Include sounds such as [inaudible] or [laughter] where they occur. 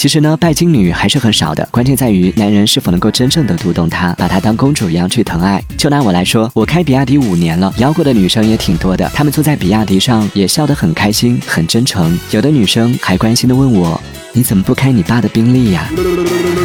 其实呢，拜金女还是很少的，关键在于男人是否能够真正的读懂她，把她当公主一样去疼爱。就拿我来说，我开比亚迪五年了，摇过的女生也挺多的，她们坐在比亚迪上也笑得很开心，很真诚。有的女生还关心的问我：“你怎么不开你爸的宾利呀？” [laughs]